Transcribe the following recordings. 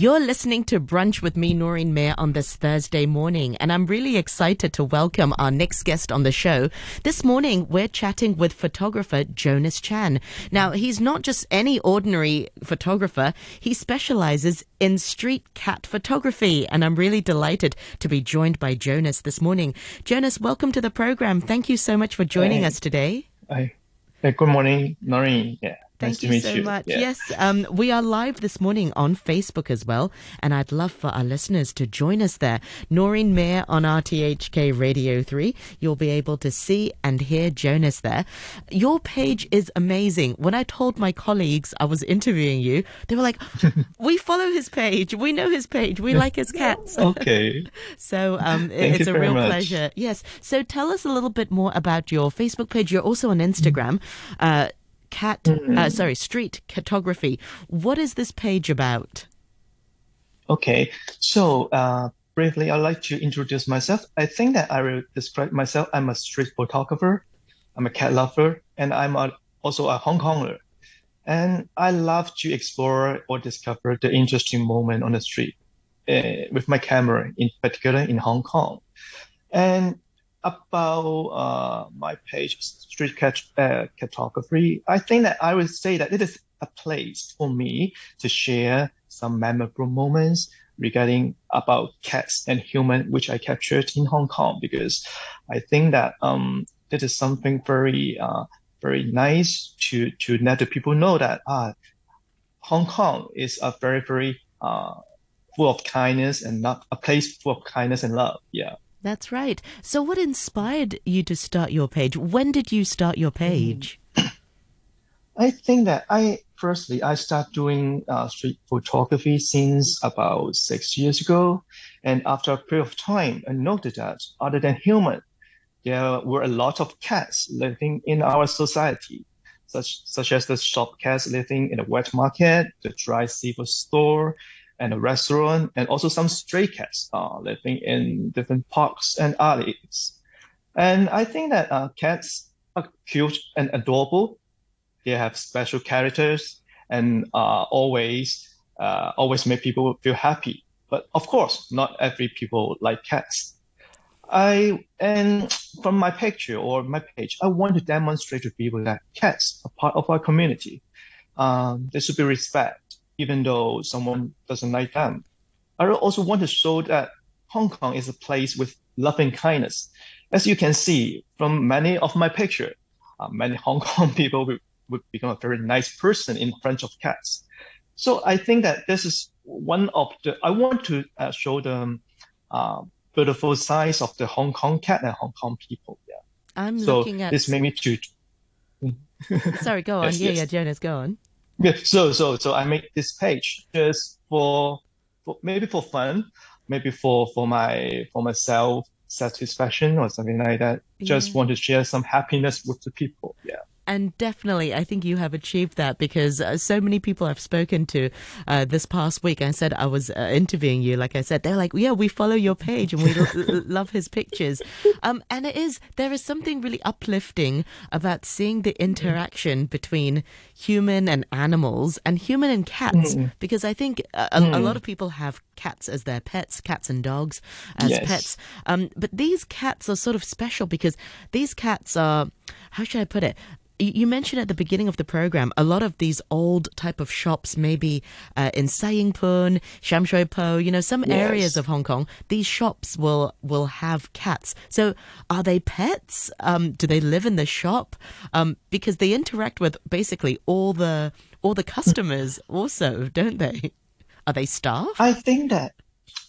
You're listening to Brunch with me, Noreen Mayer, on this Thursday morning, and I'm really excited to welcome our next guest on the show. This morning, we're chatting with photographer Jonas Chan. Now, he's not just any ordinary photographer, he specializes in street cat photography, and I'm really delighted to be joined by Jonas this morning. Jonas, welcome to the program. Thank you so much for joining Hey. us today. Hi. Hey, good morning, Noreen. Yeah. Nice Thank to you so you. much. Yeah. Yes, um, we are live this morning on Facebook as well, and I'd love for our listeners to join us there. Noreen Mayer on RTHK Radio 3. You'll be able to see and hear Jonas there. Your page is amazing. When I told my colleagues I was interviewing you, they were like, We follow his page. We know his page. We like his cats. Okay. So um, it's a real much. pleasure. Yes. So tell us a little bit more about your Facebook page. You're also on Instagram. Uh, cat, Mm-hmm. uh, sorry, street catography. What is this page about? Okay. So, uh, briefly, I'd like to introduce myself. I think that I will describe myself. I'm a street photographer. I'm a cat lover, and I'm a, also a Hong Konger. And I love to explore or discover the interesting moment on the street uh, with my camera, in particular in Hong Kong. And about uh, my page, Street Cat uh, Cartography, I think that I would say that it is a place for me to share some memorable moments regarding about cats and human, which I captured in Hong Kong, because I think that um, that is something very uh, very nice to to let the people know that ah, Hong Kong is a very very uh, full of kindness and not a place full of kindness and love. Yeah. That's right. So, what inspired you to start your page? When did you start your page? I think that I firstly I started doing uh, street photography since about six years ago, and after a period of time, I noted that other than human, there were a lot of cats living in our society, such such as the shop cats living in the wet market, the dry seafood store, and a restaurant, and also some stray cats uh, living in different parks and alleys. And I think that uh, cats are cute and adorable they have special characters and uh, always uh, always make people feel happy. But of course, not every people like cats. I and from my picture or my page, I want to demonstrate to people that cats are part of our community. Um, they should be respected, even though someone doesn't like them. I also want to show that Hong Kong is a place with loving kindness. As you can see from many of my pictures, uh, many Hong Kong people will, would become a very nice person in front of cats. So I think that this is one of the, I want to uh, show them uh, beautiful sides of the Hong Kong cat and Hong Kong people. Yeah. I'm So looking at. this made me to, Sorry, go on. Yes, yeah, yes. yeah, Jonas, go on. Yeah. So, so, so I make this page just for, for maybe for fun, maybe for, for my, for myself satisfaction or something like that. Just want to share some happiness with the people. Yeah. And definitely, I think you have achieved that because uh, so many people I've spoken to uh, this past week. I said I was uh, interviewing you, like I said, they're like, "Yeah, we follow your page and we l- love his pictures." Um, and it is there is something really uplifting about seeing the interaction between human and animals and human and cats, because I think a, a, a lot of people have cats as their pets, cats and dogs as Yes. pets. Um, but these cats are sort of special because these cats are, how should I put it? You mentioned at the beginning of the program a lot of these old type of shops, maybe uh, in Sai Ying Pun, Sham Shui Po, you know, some areas of Hong Kong. These shops will will have cats. So, are they pets? Um, do they live in the shop? Um, because they interact with basically all the all the customers, also, don't they? Are they staff? I think that,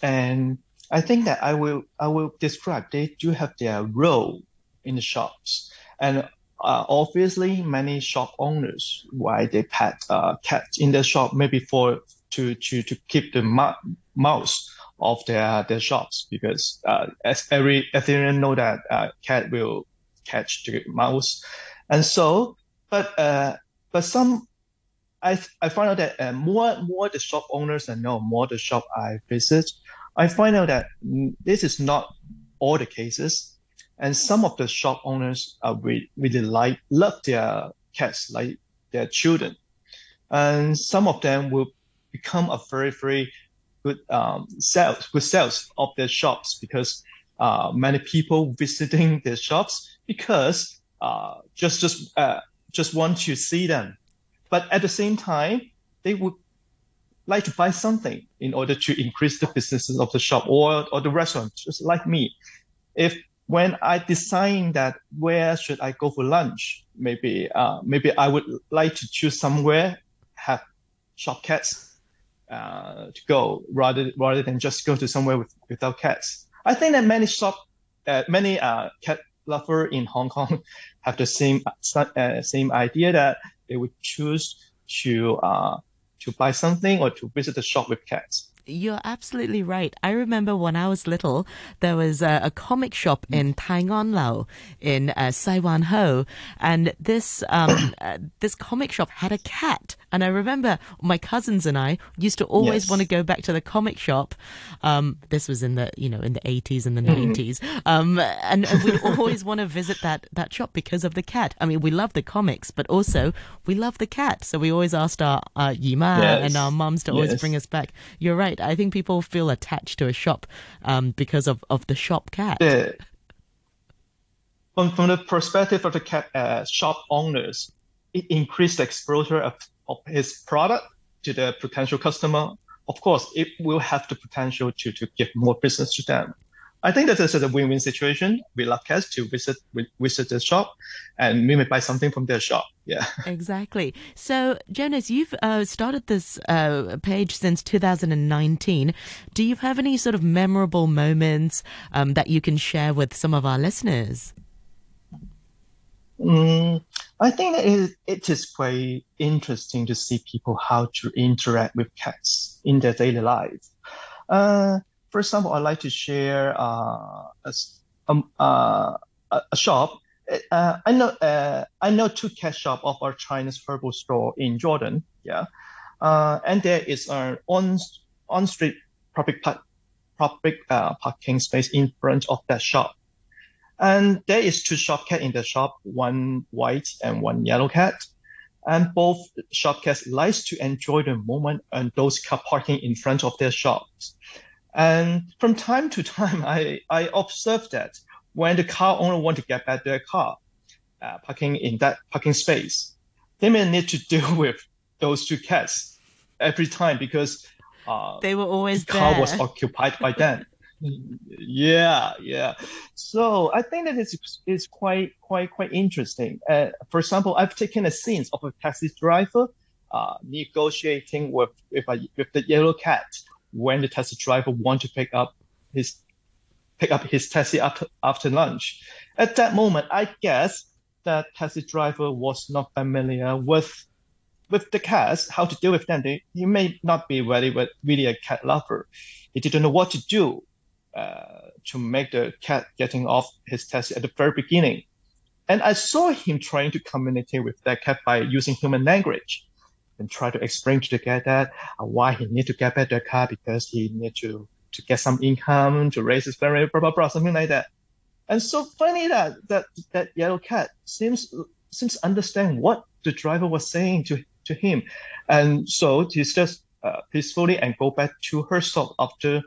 and I think that I will I will describe they do have their role in the shops, and uh, obviously many shop owners why they pet uh, cats in their shop maybe for to to to keep the mou- mouse of their their shops because uh, as every everyone know that uh, cat will catch the mouse, and so but uh but some I I find out that uh, more more the shop owners I know, more the shop I visit, I find out that mm, this is not all the cases, and some of the shop owners are really, really like love their cats like their children, and some of them will become a very very good um, sales, good sales of their shops because uh, many people visiting their shops because uh, just just uh, just want to see them, but at the same time they would like to buy something in order to increase the businesses of the shop or or the restaurant. Just like me, if when I decide that where should I go for lunch, maybe uh, maybe I would like to choose somewhere have shop cats uh, to go rather rather than just go to somewhere with, without cats. I think that many shop uh, many uh, cat lover in Hong Kong have the same uh, same idea that they would choose to uh, to buy something or to visit the shop with cats. You're absolutely right. I remember when I was little, there was a, a comic shop in Tai Ngan Lau in uh, Sai Wan Ho, and this um, uh, this comic shop had a cat. And I remember my cousins and I used to always yes. want to go back to the comic shop. Um, this was in the you know in the 80s and the 90s, mm-hmm. um, and, and we'd always want to visit that that shop because of the cat. I mean, we love the comics, but also we love the cat. So we always asked our uh, Yima yes. and our mums to always yes. bring us back. You're right. I think people feel attached to a shop um, because of, of the shop cat. Yeah. From, from the perspective of the cat uh, shop owners, it increased the exposure of, of his product to the potential customer. Of course, it will have the potential to, to give more business to them. I think that this is a win-win situation. We love cats to visit visit the shop, and we may buy something from their shop. Yeah, exactly. So, Jonas, you've uh, started this uh, page since 2019. Do you have any sort of memorable moments um, that you can share with some of our listeners? Mm, I think it is, it is quite interesting to see people how to interact with cats in their daily life. Uh, for example, I'd like to share uh, a, um, uh, a shop. Uh, I know uh, I know two cat shop of our Chinese herbal store in Jordan. Yeah, uh, and there is an on on street public public parking space in front of that shop. And there is two shop cat in the shop, one white and one yellow cat. And both shop cats likes to enjoy the moment and those car parking in front of their shops. And from time to time, I, I observed that when the car owner want to get back their car, uh, parking in that parking space, they may need to deal with those two cats every time because uh, they were always the car there. was occupied by them. Yeah, yeah. So I think that it's it's quite quite quite interesting. Uh, for example, I've taken a scene of a taxi driver uh, negotiating with with, a, with the yellow cat when the taxi driver want to pick up his pick up his taxi after after lunch. At that moment, I guess that taxi driver was not familiar with with the cats, how to deal with them. He may not be really, really a cat lover. He didn't know what to do uh, to make the cat getting off his taxi at the very beginning. And I saw him trying to communicate with that cat by using human language and try to explain to the guy that uh, why he need to get back the car because he need to to get some income to raise his family, blah blah blah, something like that. And so funny that that that yellow cat seems seems understand what the driver was saying to to him, and so he's just uh, peacefully and go back to her stop after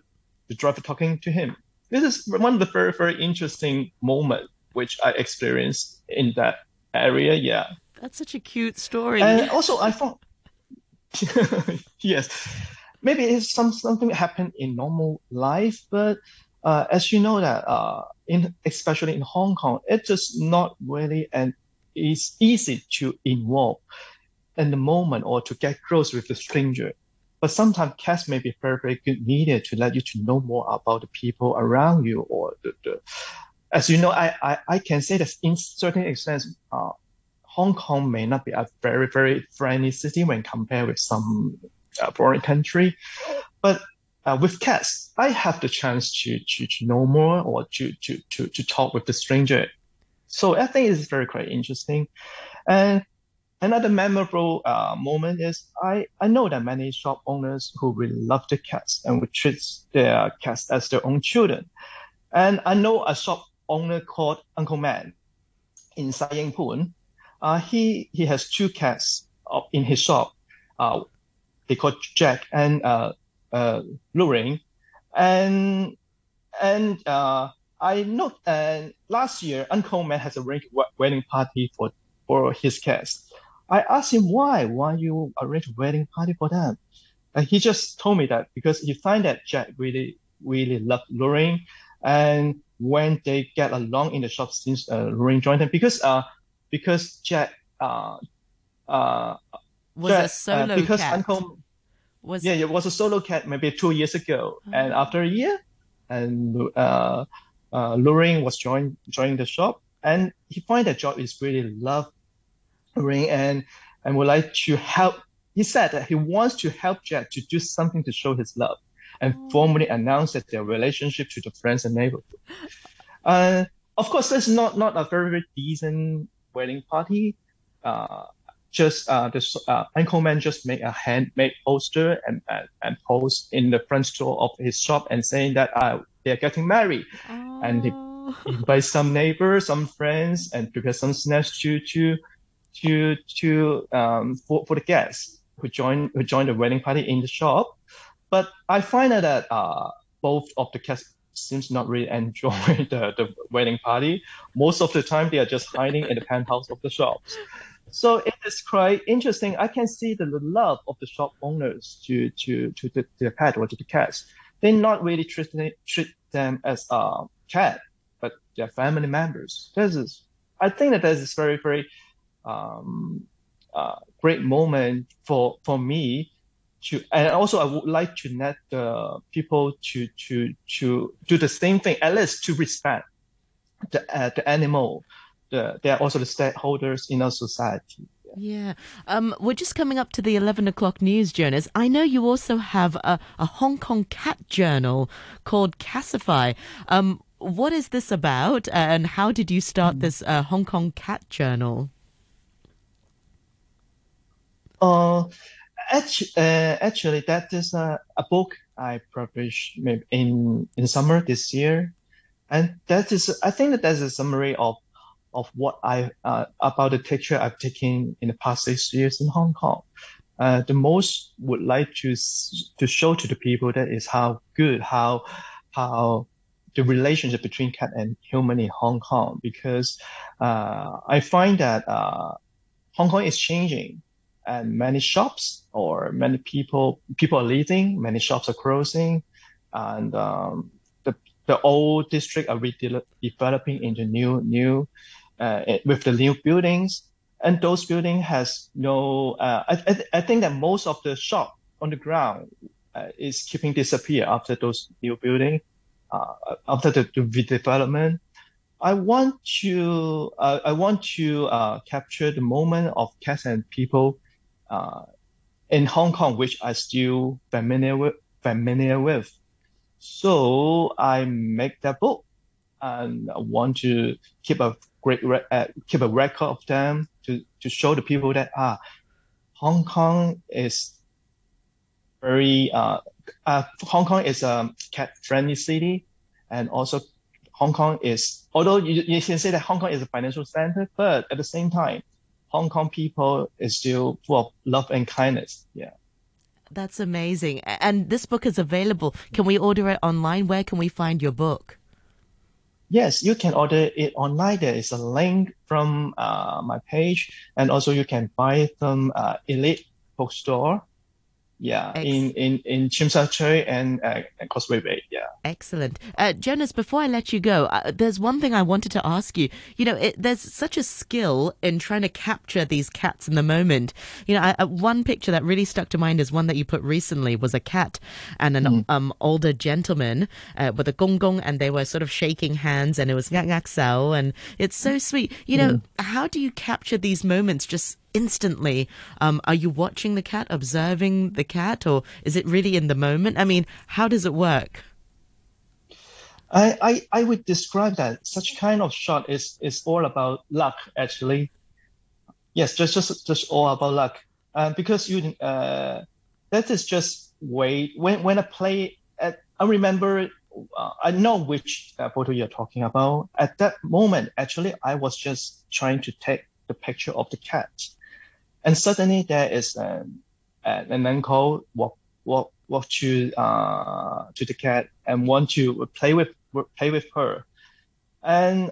the driver talking to him. This is one of the very very interesting moment which I experienced in that area. Yeah, that's such a cute story. And also, I thought, yes, maybe it's some something that happened in normal life, but uh, as you know that uh, in especially in Hong Kong, it's just not really and it's easy to involve in the moment or to get close with the stranger. But sometimes cats may be very, very good media to let you to know more about the people around you or the, the as you know, I, I, I can say that in certain extent, uh, Hong Kong may not be a very, very friendly city when compared with some uh, foreign country. But uh, with cats, I have the chance to, to, to know more or to, to, to, to talk with the stranger. So I think it's very, quite interesting. And another memorable uh, moment is I, I know that many shop owners who really love the cats and would treat their cats as their own children. And I know a shop owner called Uncle Man in Sai Ying Pun uh, he he has two cats in his shop. Uh, they call Jack and uh, uh, luring, and and uh, I know uh, last year Uncle Man has a wedding party for for his guests. I asked him why why you arrange a wedding party for them. And he just told me that because he find that Jack really really loved luring, and when they get along in the shop since uh, luring joined them because uh because Jack uh uh was Jack, a solo uh, because cat. Uncle was yeah, it was a solo cat maybe two years ago, Oh. and after a year, and uh, uh, Luring was join joining the shop, and he find that job is really love Luring and and would like to help. He said that he wants to help Jack to do something to show his love, and Oh. formally announce that their relationship to the friends and neighborhood. Uh, of course, that's not not a very, very decent wedding party. Uh, just uh, the uh, Uncle Man just make a handmade poster and, and and post in the front door of his shop and saying that uh, they're getting married. and he- Oh. Invite some neighbors, some friends, and prepare some snacks to to to to um for, for the guests who join who join the wedding party in the shop. But I find that uh both of the guests seems not really enjoy the, the wedding party. Most of the time they are just hiding in the penthouse of the shops. So it is quite interesting. I can see the love of the shop owners to to to the, their pet or to the cats. They not really treat them, treat them as a cat, but their family members. This is, I think that this is very very um, uh, great moment for for me to, and also I would like to let the people to to to do the same thing, at least to respect the uh, the animal. The, they are also the stakeholders in our society. Yeah. Um, we're just coming up to the 11 o'clock news, Jonas. I know you also have a, a Hong Kong cat journal called Cassify. Um, what is this about, and how did you start this uh, Hong Kong cat journal? Actually, uh, actually, that is a, a book I published in in summer this year, and that is I think that that's a summary of of what I uh, about the picture I've taken in the past six years in Hong Kong. Uh, the most would like to to show to the people that is how good how how the relationship between cat and human in Hong Kong. Because uh, I find that uh, Hong Kong is changing and many shops or many people people are leaving, many shops are closing, and um, the the old district are redeveloping into new new uh, with the new buildings, and those buildings has no. Uh, I, I I think that most of the shop on the ground uh, is keeping disappear after those new building, uh, after the, the redevelopment. I want to uh, I want to uh, capture the moment of cats and people in Hong Kong, which I still familiar with, familiar with. So I make that book, and I want to keep a great re- uh, keep a record of them to to show the people that ah, Hong Kong is very uh, uh Hong Kong is a cat friendly city, and also Hong Kong is although you, you can say that Hong Kong is a financial center, but at the same time, Hong Kong people is still full of love and kindness. Yeah. That's amazing. And this book is available. Can we order it online? Where can we find your book? Yes, you can order it online. There is a link from uh, my page, and also you can buy it from uh, Elite Bookstore. Yeah, Ex- in in in Sha Tsui and uh, and Causeway Bay. Yeah. Excellent. Uh, Jonas, before I let you go, uh, there's one thing I wanted to ask you. You know, it, there's such a skill in trying to capture these cats in the moment. You know, I, uh, one picture that really stuck to mind is one that you put recently was a cat and an um, older gentleman uh, with a gong gong, and they were sort of shaking hands, and it was ngak ngak sao, and it's so sweet. You know, how do you capture these moments just instantly? Um, are you watching the cat, observing the cat, or is it really in the moment? I mean, how does it work? I, I, I would describe that such kind of shot is, is all about luck, actually. Yes, just, just, just all about luck. Uh, because you, uh, that is just way, when, when I play at, I remember, uh, I know which uh, photo you're talking about. At that moment, actually, I was just trying to take the picture of the cat. And suddenly there is an, an uncle walk, walk walk to uh, to the cat and want to play with play with her. And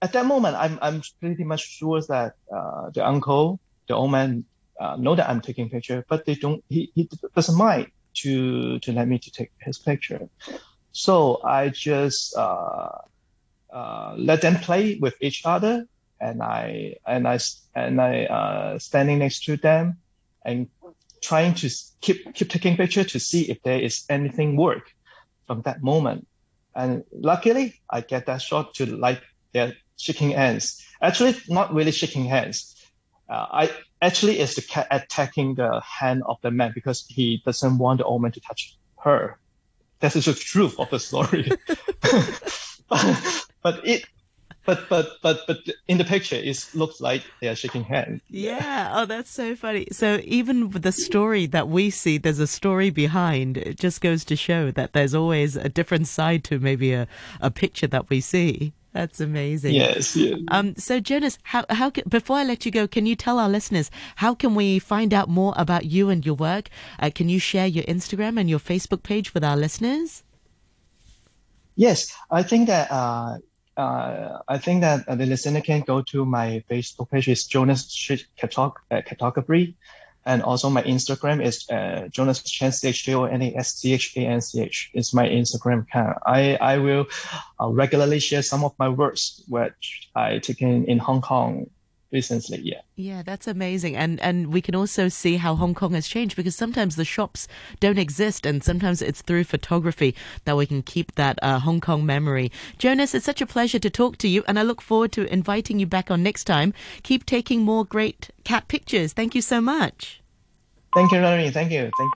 at that moment, I'm I'm pretty much sure that uh, the uncle, the old man, uh, know that I'm taking picture, but they don't. He, he doesn't mind to to let me to take his picture. So I just uh, uh, let them play with each other, and I and I and I uh, standing next to them, and trying to keep keep taking picture to see if there is anything work from that moment. And luckily, I get that shot to like they're shaking hands. Actually, not really shaking hands. Uh, I actually is the cat attacking the hand of the man because he doesn't want the old man to touch her. That is the truth of the story. but, but it but but but but in the picture it looks like they are shaking hands yeah oh that's so funny so even the story that we see there's a story behind it just goes to show that there's always a different side to maybe a, a picture that we see that's amazing. Yes, yes. Um, so Jonas, how how can, before I let you go, can you tell our listeners how can we find out more about you and your work? Uh, can you share your Instagram and your Facebook page with our listeners? Yes, I think that uh, uh, I think that the listener can go to my Facebook page is Jonas Street Catography, and also my Instagram is uh, Jonas Chan C H J O N A S C H A N C H. Is my Instagram account. I I will uh, regularly share some of my works which I taken in Hong Kong recently. Yeah. Yeah, that's amazing. And and we can also see how Hong Kong has changed because sometimes the shops don't exist and sometimes it's through photography that we can keep that uh, Hong Kong memory. Jonas, it's such a pleasure to talk to you and I look forward to inviting you back on next time. Keep taking more great cat pictures. Thank you so much. Thank you, Ronnie. Thank you. Thank you.